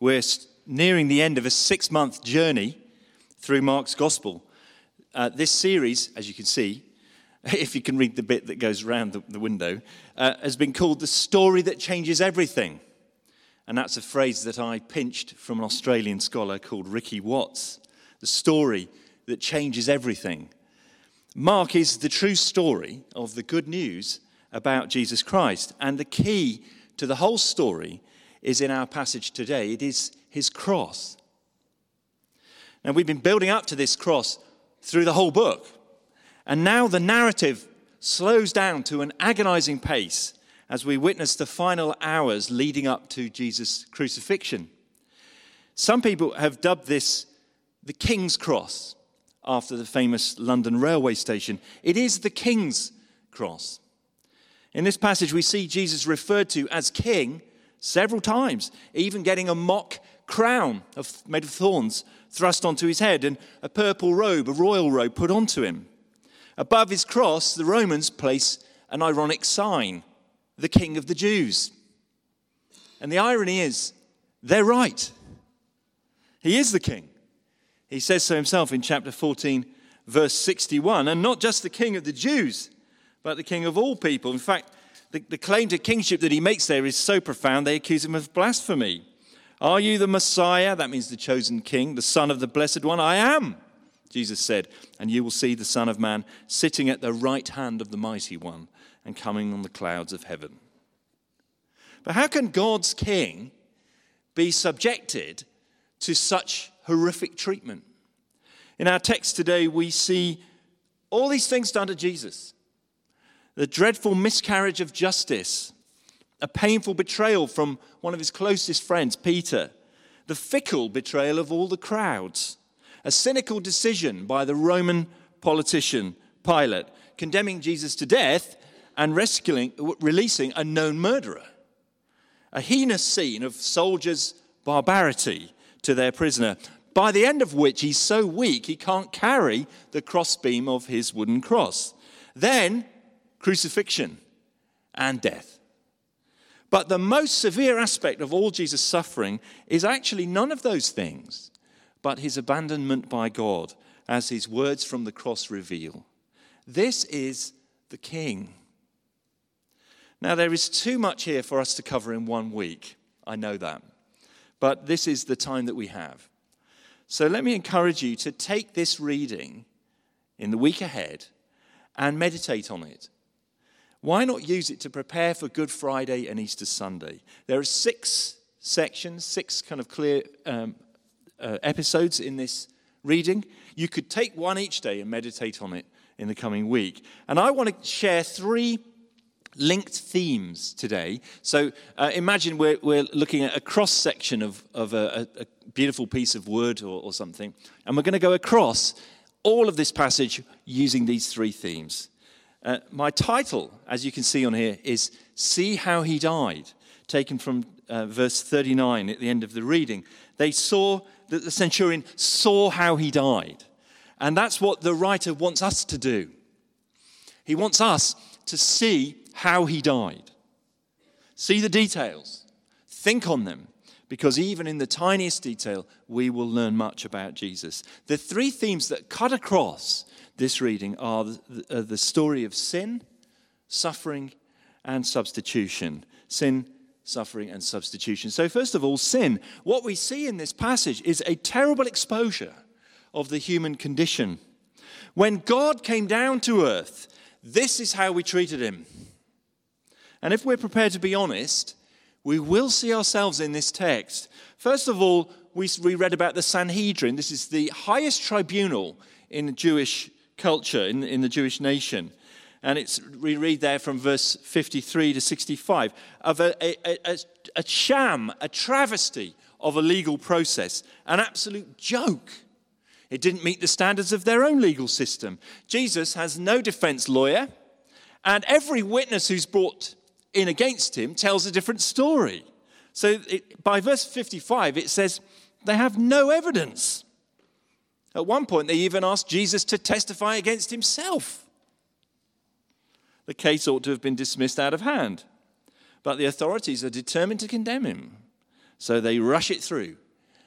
We're nearing the end of a six month journey through Mark's Gospel. Uh, this series, as you can see, if you can read the bit that goes around the, the window, uh, has been called The Story That Changes Everything. And that's a phrase that I pinched from an Australian scholar called Ricky Watts. The story that changes everything. Mark is the true story of the good news about Jesus Christ. And the key to the whole story is in our passage today it is his cross. Now, we've been building up to this cross through the whole book. And now the narrative slows down to an agonizing pace as we witness the final hours leading up to Jesus' crucifixion. Some people have dubbed this the King's Cross after the famous London railway station. It is the King's Cross. In this passage, we see Jesus referred to as King several times, even getting a mock crown of, made of thorns thrust onto his head and a purple robe, a royal robe, put onto him. Above his cross, the Romans place an ironic sign the King of the Jews. And the irony is, they're right. He is the King. He says so himself in chapter 14, verse 61, and not just the King of the Jews, but the King of all people. In fact, the, the claim to kingship that he makes there is so profound, they accuse him of blasphemy. Are you the Messiah? That means the chosen king, the Son of the Blessed One? I am, Jesus said. And you will see the Son of Man sitting at the right hand of the Mighty One and coming on the clouds of heaven. But how can God's king be subjected to such horrific treatment? In our text today, we see all these things done to Jesus the dreadful miscarriage of justice, a painful betrayal from one of his closest friends, Peter, the fickle betrayal of all the crowds, a cynical decision by the Roman politician Pilate, condemning Jesus to death and rescuing, releasing a known murderer, a heinous scene of soldiers' barbarity to their prisoner, by the end of which he's so weak he can't carry the crossbeam of his wooden cross. Then crucifixion, and death. But the most severe aspect of all Jesus' suffering is actually none of those things, but his abandonment by God, as his words from the cross reveal. This is the King. Now, there is too much here for us to cover in one week. I know that. But this is the time that we have. So let me encourage you to take this reading in the week ahead and meditate on it. Why not use it to prepare for Good Friday and Easter Sunday? There are six sections, six kind of clear um, uh, episodes in this reading. You could take one each day and meditate on it in the coming week. And I want to share three linked themes today. So uh, imagine we're, we're looking at a cross section of, of a, a, beautiful piece of wood or, or something, and we're going to go across all of this passage using these three themes. Uh, my title, as you can see on here, is See How He Died, taken from uh, verse 39 at the end of the reading. They saw that the centurion saw how he died. And that's what the writer wants us to do. He wants us to see how he died, see the details, think on them, because even in the tiniest detail, we will learn much about Jesus. The three themes that cut across this reading are the, uh, the story of sin, suffering, and substitution. Sin, suffering, and substitution. So, first of all, sin. What we see in this passage is a terrible exposure of the human condition. When God came down to earth, this is how we treated him. And if we're prepared to be honest, we will see ourselves in this text. First of all, we, read about the Sanhedrin. This is the highest tribunal in Jewish culture in, in the Jewish nation. And it's, we read there from verse 53 to 65 of a, a, a, a sham, a travesty of a legal process, an absolute joke. It didn't meet the standards of their own legal system. Jesus has no defense lawyer, and every witness who's brought in against him tells a different story. So it, by verse 55, it says they have no evidence. At one point, they even asked Jesus to testify against himself. The case ought to have been dismissed out of hand, but the authorities are determined to condemn him. So they rush it through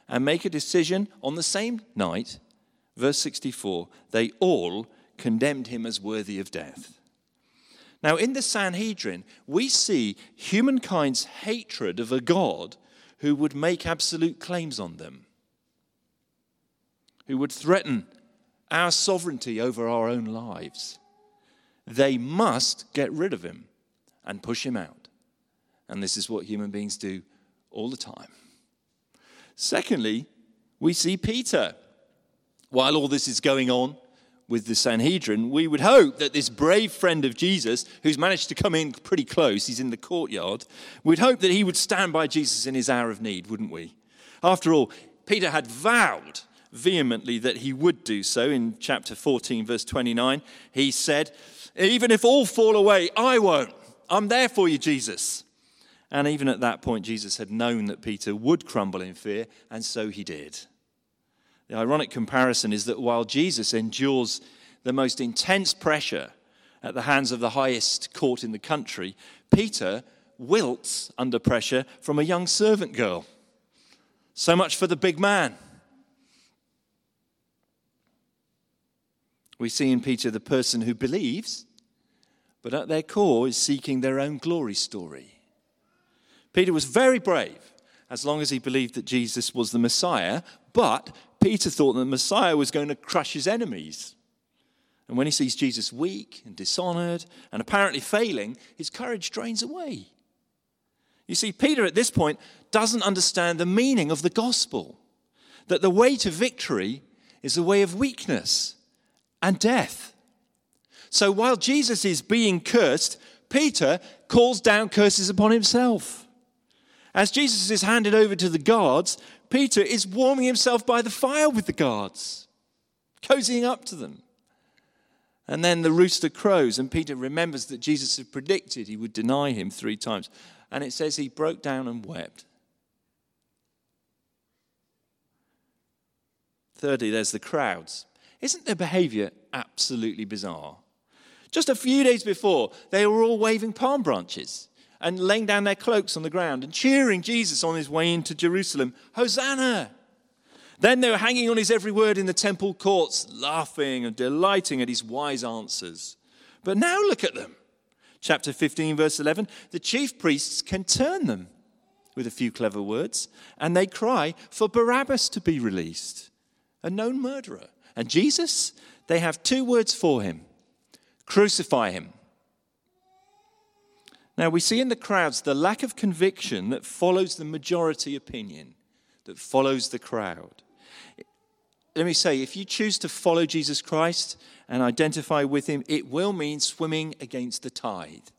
and make a decision on the same night. Verse 64 they all condemned him as worthy of death. Now, in the Sanhedrin, we see humankind's hatred of a God who would make absolute claims on them, who would threaten our sovereignty over our own lives. They must get rid of him and push him out. And this is what human beings do all the time. Secondly, we see Peter. While all this is going on with the Sanhedrin, we would hope that this brave friend of Jesus, who's managed to come in pretty close, he's in the courtyard, we'd hope that he would stand by Jesus in his hour of need, wouldn't we? After all, Peter had vowed vehemently that he would do so. In chapter 14, verse 29, he said, Even if all fall away, I won't. I'm there for you, Jesus. And even at that point, Jesus had known that Peter would crumble in fear, and so he did. The ironic comparison is that while Jesus endures the most intense pressure at the hands of the highest court in the country, Peter wilts under pressure from a young servant girl. So much for the big man. We see in Peter the person who believes, but at their core is seeking their own glory story. Peter was very brave as long as he believed that Jesus was the Messiah, but Peter thought that the Messiah was going to crush his enemies. And when he sees Jesus weak and dishonored and apparently failing, his courage drains away. You see, Peter at this point doesn't understand the meaning of the gospel that the way to victory is the way of weakness and death. So while Jesus is being cursed, Peter calls down curses upon himself. As Jesus is handed over to the guards, Peter is warming himself by the fire with the guards, cozying up to them. And then the rooster crows, and Peter remembers that Jesus had predicted he would deny him three times. And it says he broke down and wept. Thirdly, there's the crowds. Isn't their behavior absolutely bizarre? Just a few days before, they were all waving palm branches and laying down their cloaks on the ground and cheering Jesus on his way into Jerusalem. Hosanna! Then they were hanging on his every word in the temple courts, laughing and delighting at his wise answers. But now look at them. Chapter 15, verse 11 the chief priests can turn them with a few clever words, and they cry for Barabbas to be released, a known murderer. And Jesus, they have two words for him crucify him. Now, we see in the crowds the lack of conviction that follows the majority opinion, that follows the crowd. Let me say, if you choose to follow Jesus Christ and identify with him, it will mean swimming against the tide,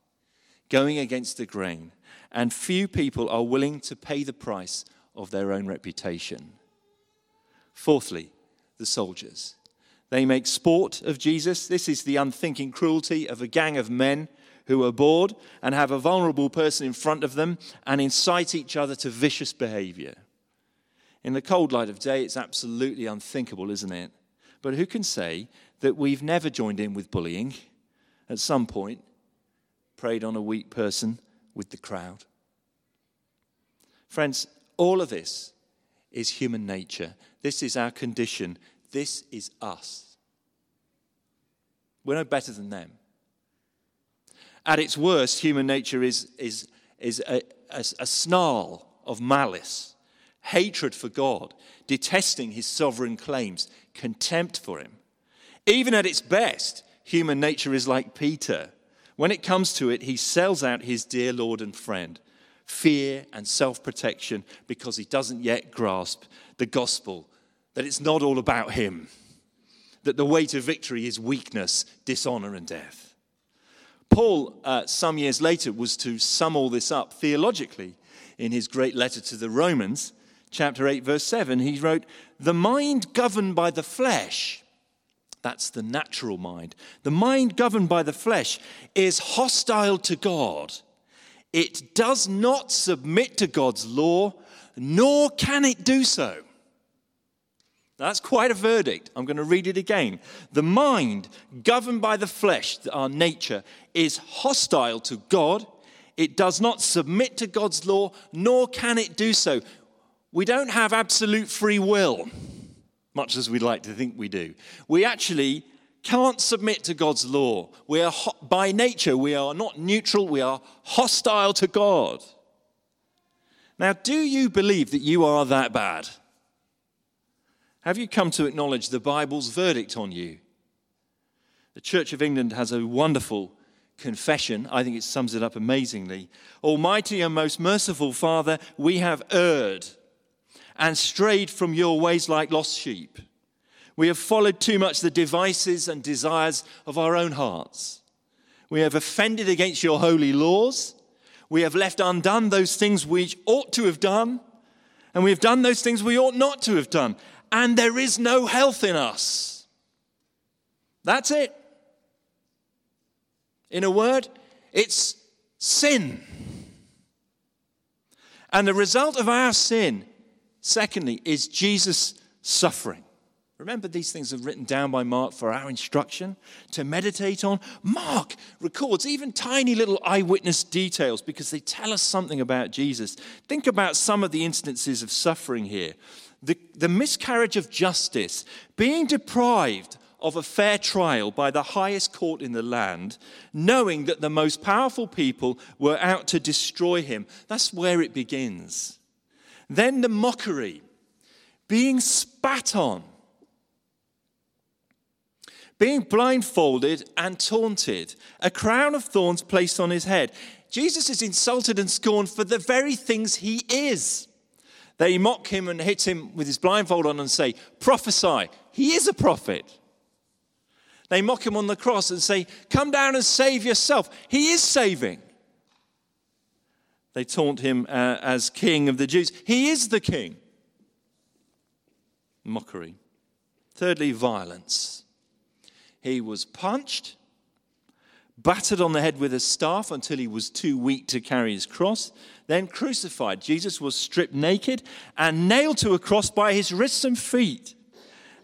going against the grain. And few people are willing to pay the price of their own reputation. Fourthly, the soldiers. They make sport of Jesus. This is the unthinking cruelty of a gang of men who are bored and have a vulnerable person in front of them and incite each other to vicious behavior. In the cold light of day, it's absolutely unthinkable, isn't it? But who can say that we've never joined in with bullying at some point, preyed on a weak person with the crowd? Friends, all of this is human nature. This is our condition. This is us. We're no better than them. At its worst, human nature is, is, is a, a, a snarl of malice, hatred for God, detesting his sovereign claims, contempt for him. Even at its best, human nature is like Peter. When it comes to it, he sells out his dear Lord and friend, fear and self protection, because he doesn't yet grasp the gospel that it's not all about him, that the way to victory is weakness, dishonor, and death. Paul, uh, some years later, was to sum all this up theologically in his great letter to the Romans, chapter 8, verse 7. He wrote, The mind governed by the flesh, that's the natural mind, the mind governed by the flesh is hostile to God. It does not submit to God's law, nor can it do so. That's quite a verdict. I'm going to read it again. The mind, governed by the flesh, our nature, is hostile to God. It does not submit to God's law, nor can it do so. we don't have absolute free will, much as we'd like to think we do. We actually can't submit to God's law. We are, by nature, we are not neutral, we are hostile to God. Now, do you believe that you are that bad? Have you come to acknowledge the Bible's verdict on you? The Church of England has a wonderful confession. I think it sums it up amazingly. Almighty and most merciful Father, we have erred and strayed from your ways like lost sheep. We have followed too much the devices and desires of our own hearts. We have offended against your holy laws. We have left undone those things we ought to have done. And we have done those things we ought not to have done. And there is no health in us. That's it. In a word, it's sin. And the result of our sin, secondly, is Jesus' suffering. Remember, these things are written down by Mark for our instruction to meditate on. Mark records even tiny little eyewitness details because they tell us something about Jesus. Think about some of the instances of suffering here the, the miscarriage of justice, being deprived of a fair trial by the highest court in the land, knowing that the most powerful people were out to destroy him. That's where it begins. Then the mockery, being spat on being blindfolded and taunted, a crown of thorns placed on his head. Jesus is insulted and scorned for the very things he is. They mock him and hit him with his blindfold on and say, Prophesy. He is a prophet. They mock him on the cross and say, Come down and save yourself. He is saving. They taunt him uh, as king of the Jews. He is the king. Mockery. Thirdly, violence. He was punched, battered on the head with a staff until he was too weak to carry his cross, then crucified. Jesus was stripped naked and nailed to a cross by his wrists and feet.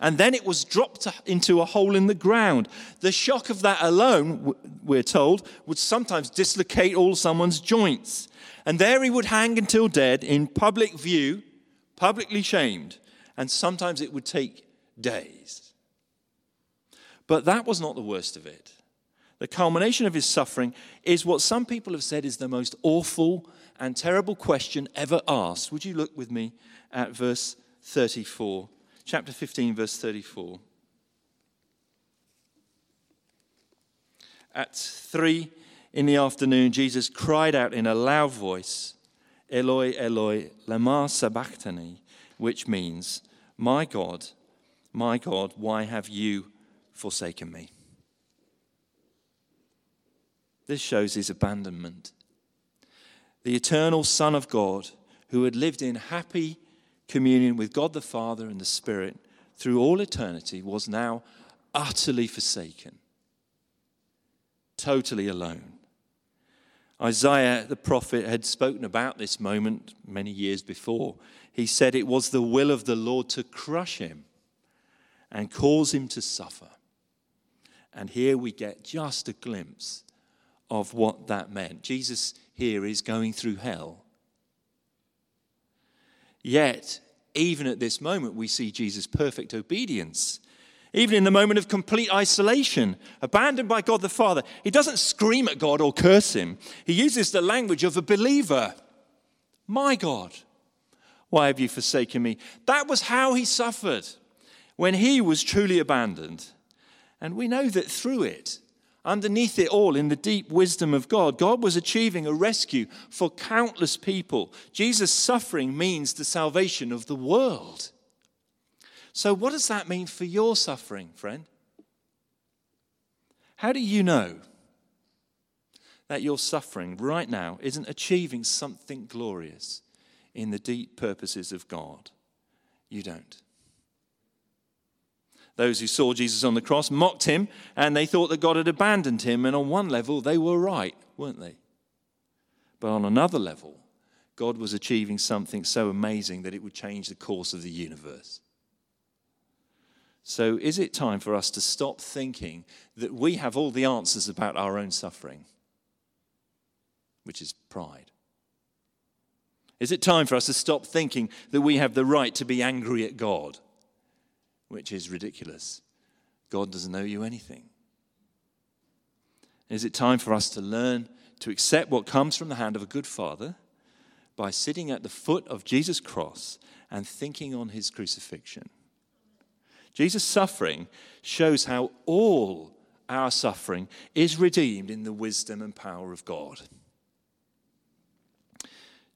And then it was dropped into a hole in the ground. The shock of that alone, we're told, would sometimes dislocate all someone's joints. And there he would hang until dead in public view, publicly shamed. And sometimes it would take days. But that was not the worst of it. The culmination of his suffering is what some people have said is the most awful and terrible question ever asked. Would you look with me at verse 34? Chapter 15, verse 34. At three in the afternoon, Jesus cried out in a loud voice, Eloi, Eloi, lama sabachthani, which means, My God, my God, why have you forsaken me. This shows his abandonment. The eternal Son of God, who had lived in happy communion with God the Father and the Spirit through all eternity, was now utterly forsaken, totally alone. Isaiah the prophet had spoken about this moment many years before. He said it was the will of the Lord to crush him and cause him to suffer. And here we get just a glimpse of what that meant. Jesus here is going through hell. Yet, even at this moment, we see Jesus' perfect obedience. Even in the moment of complete isolation, abandoned by God the Father, he doesn't scream at God or curse him. He uses the language of a believer My God, why have you forsaken me? That was how he suffered when he was truly abandoned. And we know that through it, underneath it all, in the deep wisdom of God, God was achieving a rescue for countless people. Jesus' suffering means the salvation of the world. So, what does that mean for your suffering, friend? How do you know that your suffering right now isn't achieving something glorious in the deep purposes of God? You don't. Those who saw Jesus on the cross mocked him and they thought that God had abandoned him. And on one level, they were right, weren't they? But on another level, God was achieving something so amazing that it would change the course of the universe. So, is it time for us to stop thinking that we have all the answers about our own suffering, which is pride? Is it time for us to stop thinking that we have the right to be angry at God? Which is ridiculous. God doesn't owe you anything. Is it time for us to learn to accept what comes from the hand of a good father by sitting at the foot of Jesus' cross and thinking on his crucifixion? Jesus' suffering shows how all our suffering is redeemed in the wisdom and power of God.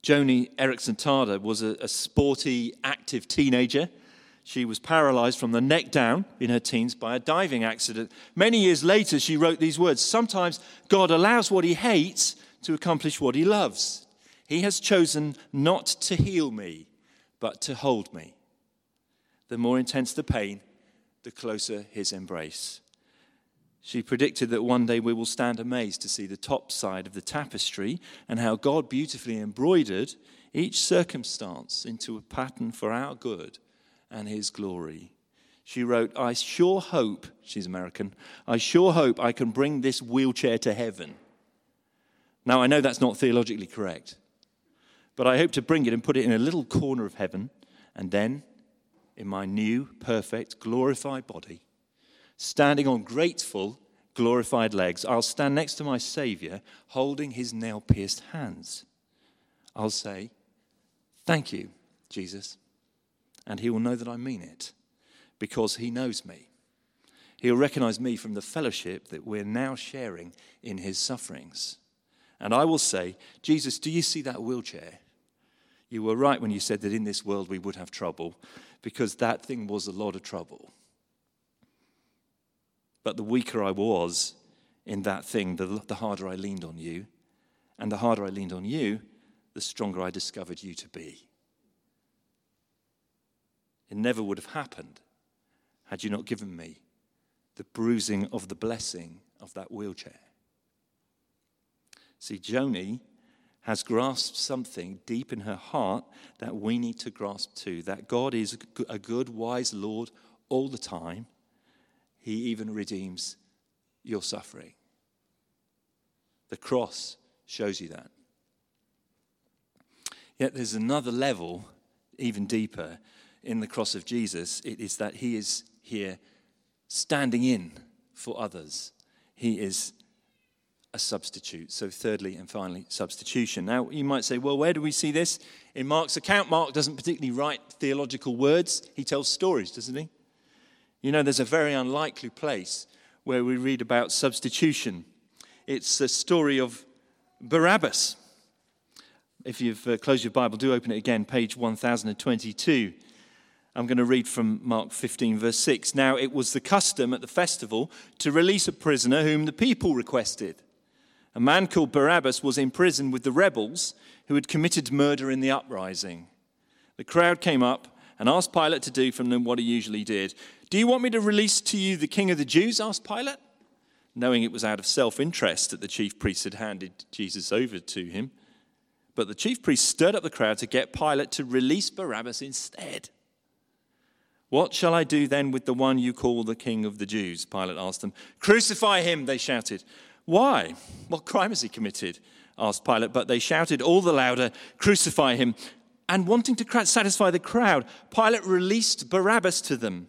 Joni Eareckson Tada was a, a, sporty, active teenager. She was paralyzed from the neck down in her teens by a diving accident. Many years later, she wrote these words Sometimes God allows what he hates to accomplish what he loves. He has chosen not to heal me, but to hold me. The more intense the pain, the closer his embrace. She predicted that one day we will stand amazed to see the top side of the tapestry and how God beautifully embroidered each circumstance into a pattern for our good and His glory. She wrote, I sure hope, she's American, I sure hope I can bring this wheelchair to heaven. Now, I know that's not theologically correct, but I hope to bring it and put it in a little corner of heaven, and then in my new, perfect, glorified body standing on grateful, glorified legs. I'll stand next to my Savior, holding his nail pierced hands. I'll say, Thank you, Jesus. And he will know that I mean it because he knows me. He'll recognize me from the fellowship that we're now sharing in his sufferings. And I will say, Jesus, do you see that wheelchair? You were right when you said that in this world we would have trouble because that thing was a lot of trouble. But the weaker I was in that thing, the, the harder I leaned on you. And the harder I leaned on you, the stronger I discovered you to be. It never would have happened had you not given me the bruising of the blessing of that wheelchair. See, Joni has grasped something deep in her heart that we need to grasp too that God is a good, wise Lord all the time, he even redeems your suffering. The cross shows you that. Yet there's another level, even deeper, in the cross of Jesus. It is that he is here standing in for others. He is a substitute. So, thirdly and finally, substitution. Now, you might say, well, where do we see this? In Mark's account, Mark doesn't particularly write theological words, he tells stories, doesn't he? You know, there's a very unlikely place where we read about substitution. It's the story of Barabbas. If you've uh, closed your Bible, do open it again, page 1022. I'm going to read from Mark 15, verse 6. Now, it was the custom at the festival to release a prisoner whom the people requested. A man called Barabbas was in prison with the rebels who had committed murder in the uprising. The crowd came up and asked Pilate to do from them what he usually did. Do you want me to release to you the king of the Jews? asked Pilate, knowing it was out of self interest that the chief priests had handed Jesus over to him. But the chief priests stirred up the crowd to get Pilate to release Barabbas instead. What shall I do then with the one you call the king of the Jews? Pilate asked them. Crucify him, they shouted. Why? What crime has he committed? asked Pilate. But they shouted all the louder, Crucify him. And wanting to satisfy the crowd, Pilate released Barabbas to them.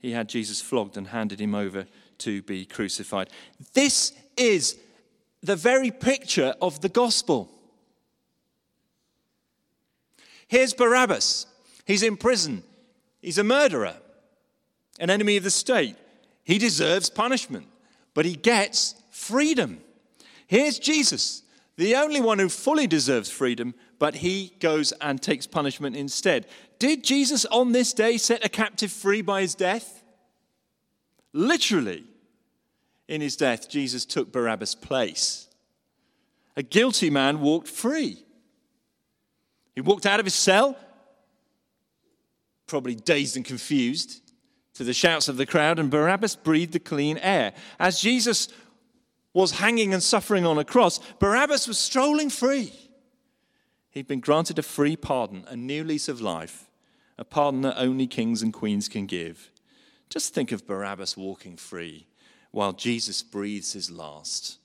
He had Jesus flogged and handed him over to be crucified. This is the very picture of the gospel. Here's Barabbas. He's in prison. He's a murderer, an enemy of the state. He deserves punishment, but he gets freedom. Here's Jesus, the only one who fully deserves freedom, but he goes and takes punishment instead. Did Jesus on this day set a captive free by his death? Literally, in his death, Jesus took Barabbas' place. A guilty man walked free. He walked out of his cell, probably dazed and confused, to the shouts of the crowd, and Barabbas breathed the clean air. As Jesus was hanging and suffering on a cross, Barabbas was strolling free. He'd been granted a free pardon, a new lease of life, a pardon that only kings and queens can give. Just think of Barabbas walking free while Jesus breathes his last.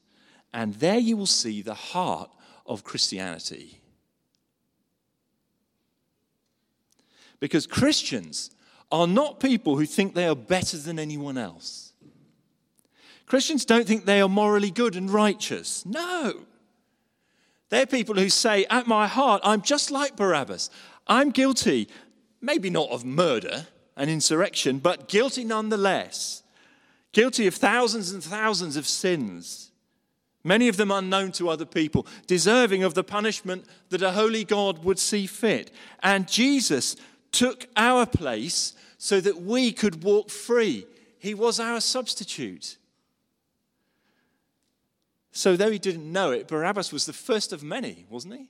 And there you will see the heart of Christianity. Because Christians are not people who think they are better than anyone else. Christians don't think they are morally good and righteous. No. They're people who say, At my heart, I'm just like Barabbas. I'm guilty, maybe not of murder and insurrection, but guilty nonetheless. Guilty of thousands and thousands of sins, many of them unknown to other people, deserving of the punishment that a holy God would see fit. And Jesus took our place so that we could walk free. He was our substitute. So, though he didn't know it, Barabbas was the first of many, wasn't he?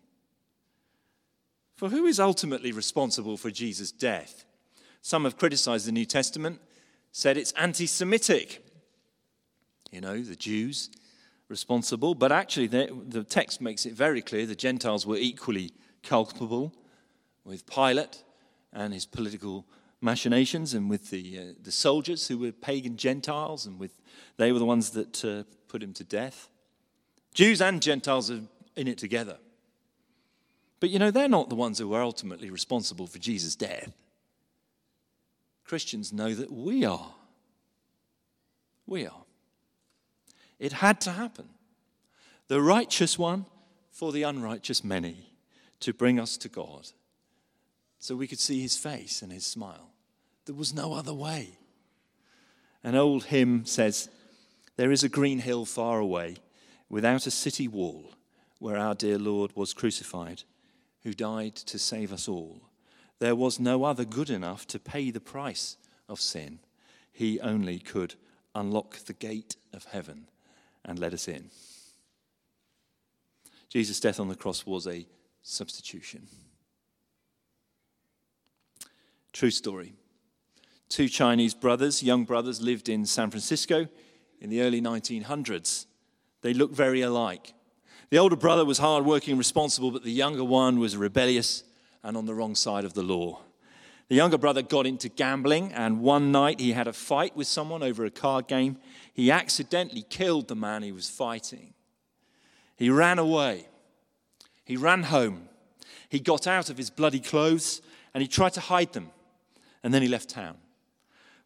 For who is ultimately responsible for Jesus' death? Some have criticized the New Testament, said it's anti Semitic. You know, the Jews responsible, but actually, the, the text makes it very clear the Gentiles were equally culpable with Pilate and his political machinations and with the, uh, the soldiers who were pagan Gentiles, and with, they were the ones that uh, put him to death. Jews and Gentiles are in it together. But you know, they're not the ones who are ultimately responsible for Jesus' death. Christians know that we are. We are. It had to happen. The righteous one for the unrighteous many to bring us to God so we could see his face and his smile. There was no other way. An old hymn says, There is a green hill far away without a city wall, where our dear Lord was crucified, who died to save us all. There was no other good enough to pay the price of sin. He only could unlock the gate of heaven and let us in. Jesus' death on the cross was a substitution. True story. Two Chinese brothers, young brothers, lived in San Francisco in the early 1900s. They looked very alike. The older brother was hardworking and responsible, but the younger one was rebellious and on the wrong side of the law. The younger brother got into gambling, and one night he had a fight with someone over a card game. He accidentally killed the man he was fighting. He ran away. He ran home. He got out of his bloody clothes and he tried to hide them. And then he left town.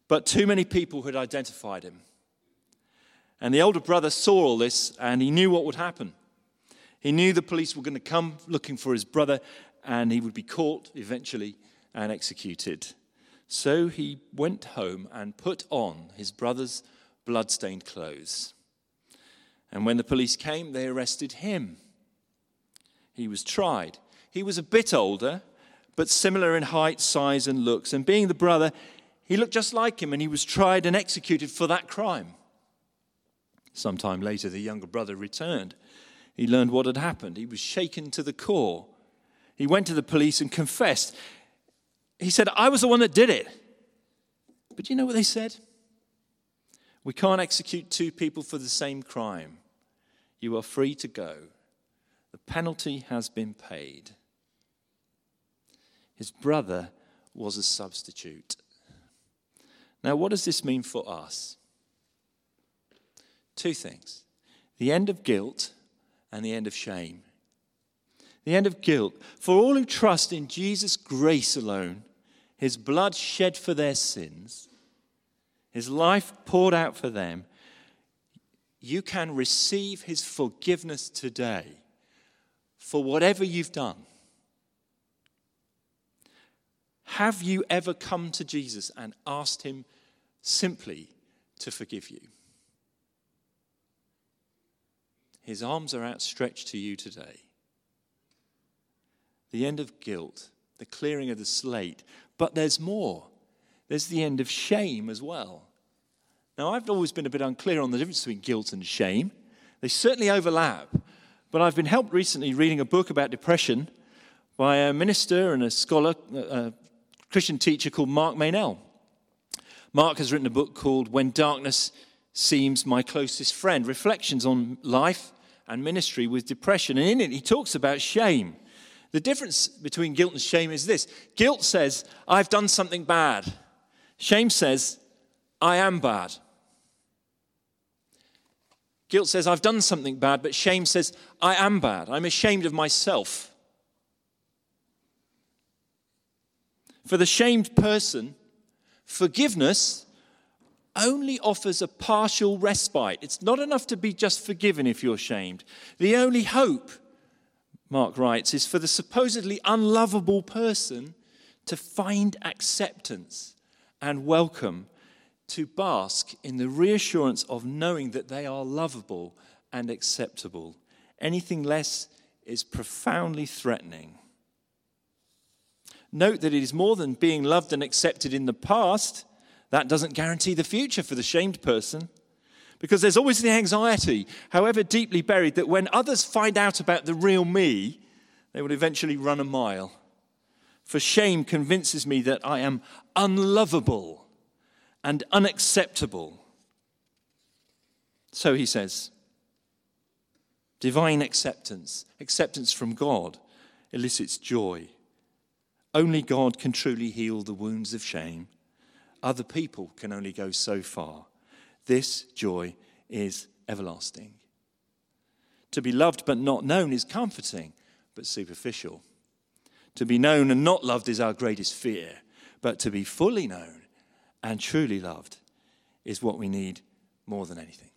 But too many people had identified him. And the older brother saw all this and he knew what would happen. He knew the police were going to come looking for his brother and he would be caught eventually and executed. So he went home and put on his brother's blood-stained clothes. And when the police came, they arrested him. He was tried. He was a bit older, but similar in height, size, and looks. And being the brother, he looked just like him, and he was tried and executed for that crime. Sometime later, the younger brother returned. He learned what had happened. He was shaken to the core. He went to the police and confessed. He said, I was the one that did it. But you know what they said? We can't execute two people for the same crime. You are free to go. The penalty has been paid. His brother was a substitute. Now, what does this mean for us? Two things the end of guilt and the end of shame. The end of guilt. For all who trust in Jesus' grace alone, his blood shed for their sins, his life poured out for them, you can receive his forgiveness today for whatever you've done. Have you ever come to Jesus and asked him simply to forgive you? His arms are outstretched to you today. The end of guilt, the clearing of the slate, but there's more. There's the end of shame as well. Now, I've always been a bit unclear on the difference between guilt and shame. They certainly overlap, but I've been helped recently reading a book about depression by a minister and a scholar, a Christian teacher called Mark Meynell. Mark has written a book called When Darkness Seems My Closest Friend Reflections on Life and Ministry with Depression. And in it, he talks about shame. The difference between guilt and shame is this guilt says, I've done something bad. Shame says, I am bad. Guilt says, I've done something bad, but shame says, I am bad. I'm ashamed of myself. For the shamed person, forgiveness only offers a partial respite. It's not enough to be just forgiven if you're shamed. The only hope, Mark writes, is for the supposedly unlovable person to find acceptance and welcome, to bask in the reassurance of knowing that they are lovable and acceptable. Anything less is profoundly threatening. Note that it is more than being loved and accepted in the past. That doesn't guarantee the future for the shamed person. Because there's always the anxiety, however deeply buried, that when others find out about the real me, they will eventually run a mile. For shame convinces me that I am unlovable and unacceptable. So he says, divine acceptance, acceptance from God, elicits joy. Only God can truly heal the wounds of shame. Other people can only go so far. This joy is everlasting. To be loved but not known is comforting but superficial. To be known and not loved is our greatest fear, but to be fully known and truly loved is what we need more than anything.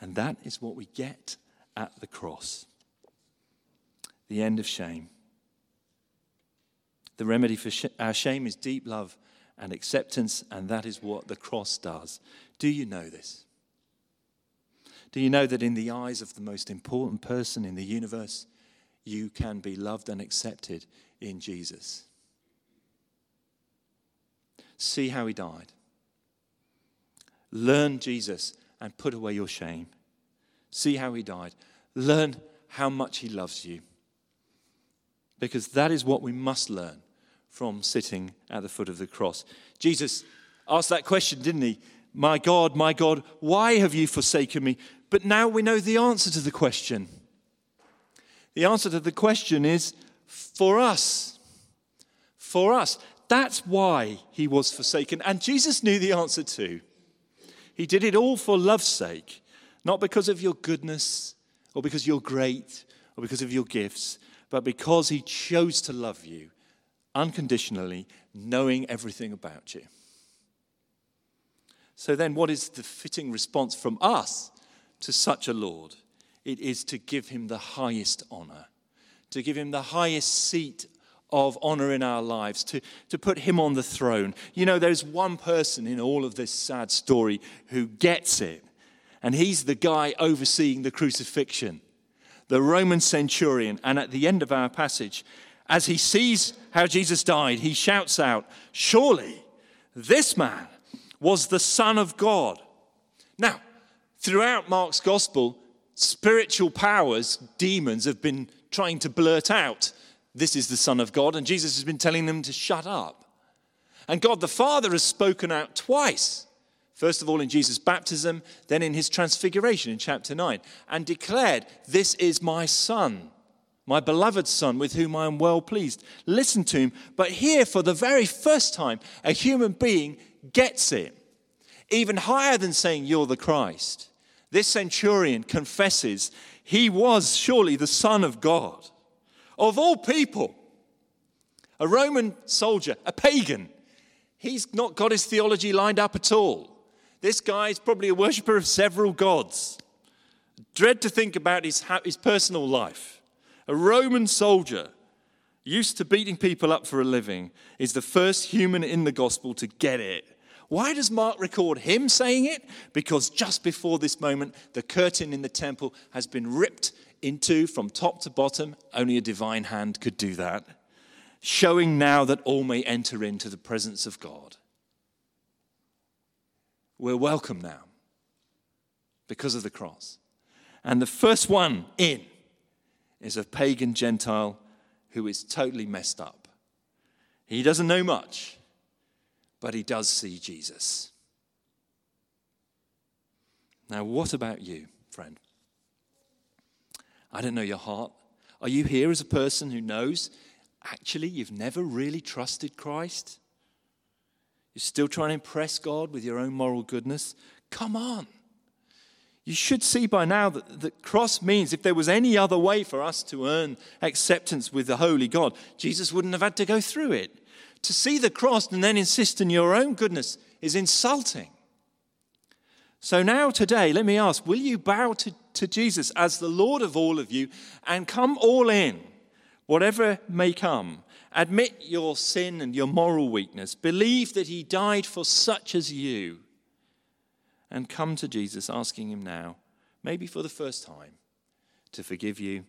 And that is what we get at the cross the end of shame. The remedy for sh- our shame is deep love and acceptance, and that is what the cross does. Do you know this? Do you know that in the eyes of the most important person in the universe, you can be loved and accepted in Jesus? See how he died. Learn Jesus and put away your shame. See how he died. Learn how much he loves you. Because that is what we must learn from sitting at the foot of the cross. Jesus asked that question, didn't he? My God, my God, why have you forsaken me? But now we know the answer to the question. The answer to the question is for us. For us. That's why he was forsaken. And Jesus knew the answer too. He did it all for love's sake, not because of your goodness or because you're great or because of your gifts, but because he chose to love you unconditionally, knowing everything about you. So, then, what is the fitting response from us to such a Lord? It is to give him the highest honor, to give him the highest seat of honor in our lives, to, to put him on the throne. You know, there's one person in all of this sad story who gets it, and he's the guy overseeing the crucifixion, the Roman centurion. And at the end of our passage, as he sees how Jesus died, he shouts out, Surely this man was the Son of God. Now, throughout Mark's gospel, spiritual powers, demons, have been trying to blurt out this is the Son of God, and Jesus has been telling them to shut up. And God the Father has spoken out twice. First of all, in Jesus' baptism, then in his transfiguration in chapter 9, and declared, This is my Son, my beloved Son, with whom I am well pleased. Listen to him. But here, for the very first time, a human being gets it. Even higher than saying, You're the Christ. This centurion confesses he was surely the Son of God. Of all people, a Roman soldier, a pagan, he's not got his theology lined up at all. This guy is probably a worshiper of several gods. Dread to think about his, his personal life. A Roman soldier, used to beating people up for a living, is the first human in the gospel to get it. Why does Mark record him saying it? Because just before this moment, the curtain in the temple has been ripped into from top to bottom. Only a divine hand could do that. Showing now that all may enter into the presence of God. We're welcome now because of the cross. And the first one in is a pagan Gentile who is totally messed up. He doesn't know much, but he does see Jesus. Now, what about you, friend? I don't know your heart. Are you here as a person who knows actually you've never really trusted Christ? You're still trying to impress God with your own moral goodness? Come on. You should see by now that the cross means if there was any other way for us to earn acceptance with the Holy God, Jesus wouldn't have had to go through it. To see the cross and then insist on your own goodness is insulting. So now, today, let me ask will you bow to, to Jesus as the Lord of all of you and come all in, whatever may come? Admit your sin and your moral weakness. Believe that He died for such as you and come to Jesus, asking Him now, maybe for the first time, to forgive you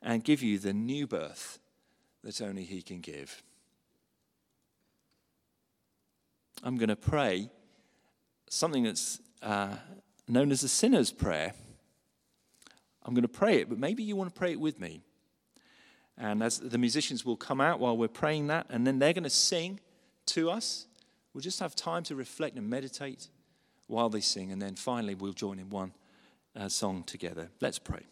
and give you the new birth that only He can give. I'm going to pray something that's uh, known as a sinner's prayer. I'm going to pray it, but maybe you want to pray it with me. And as the musicians will come out while we're praying that, and then they're going to sing to us, we'll just have time to reflect and meditate while they sing, and then finally we'll join in one uh, song together. Let's pray.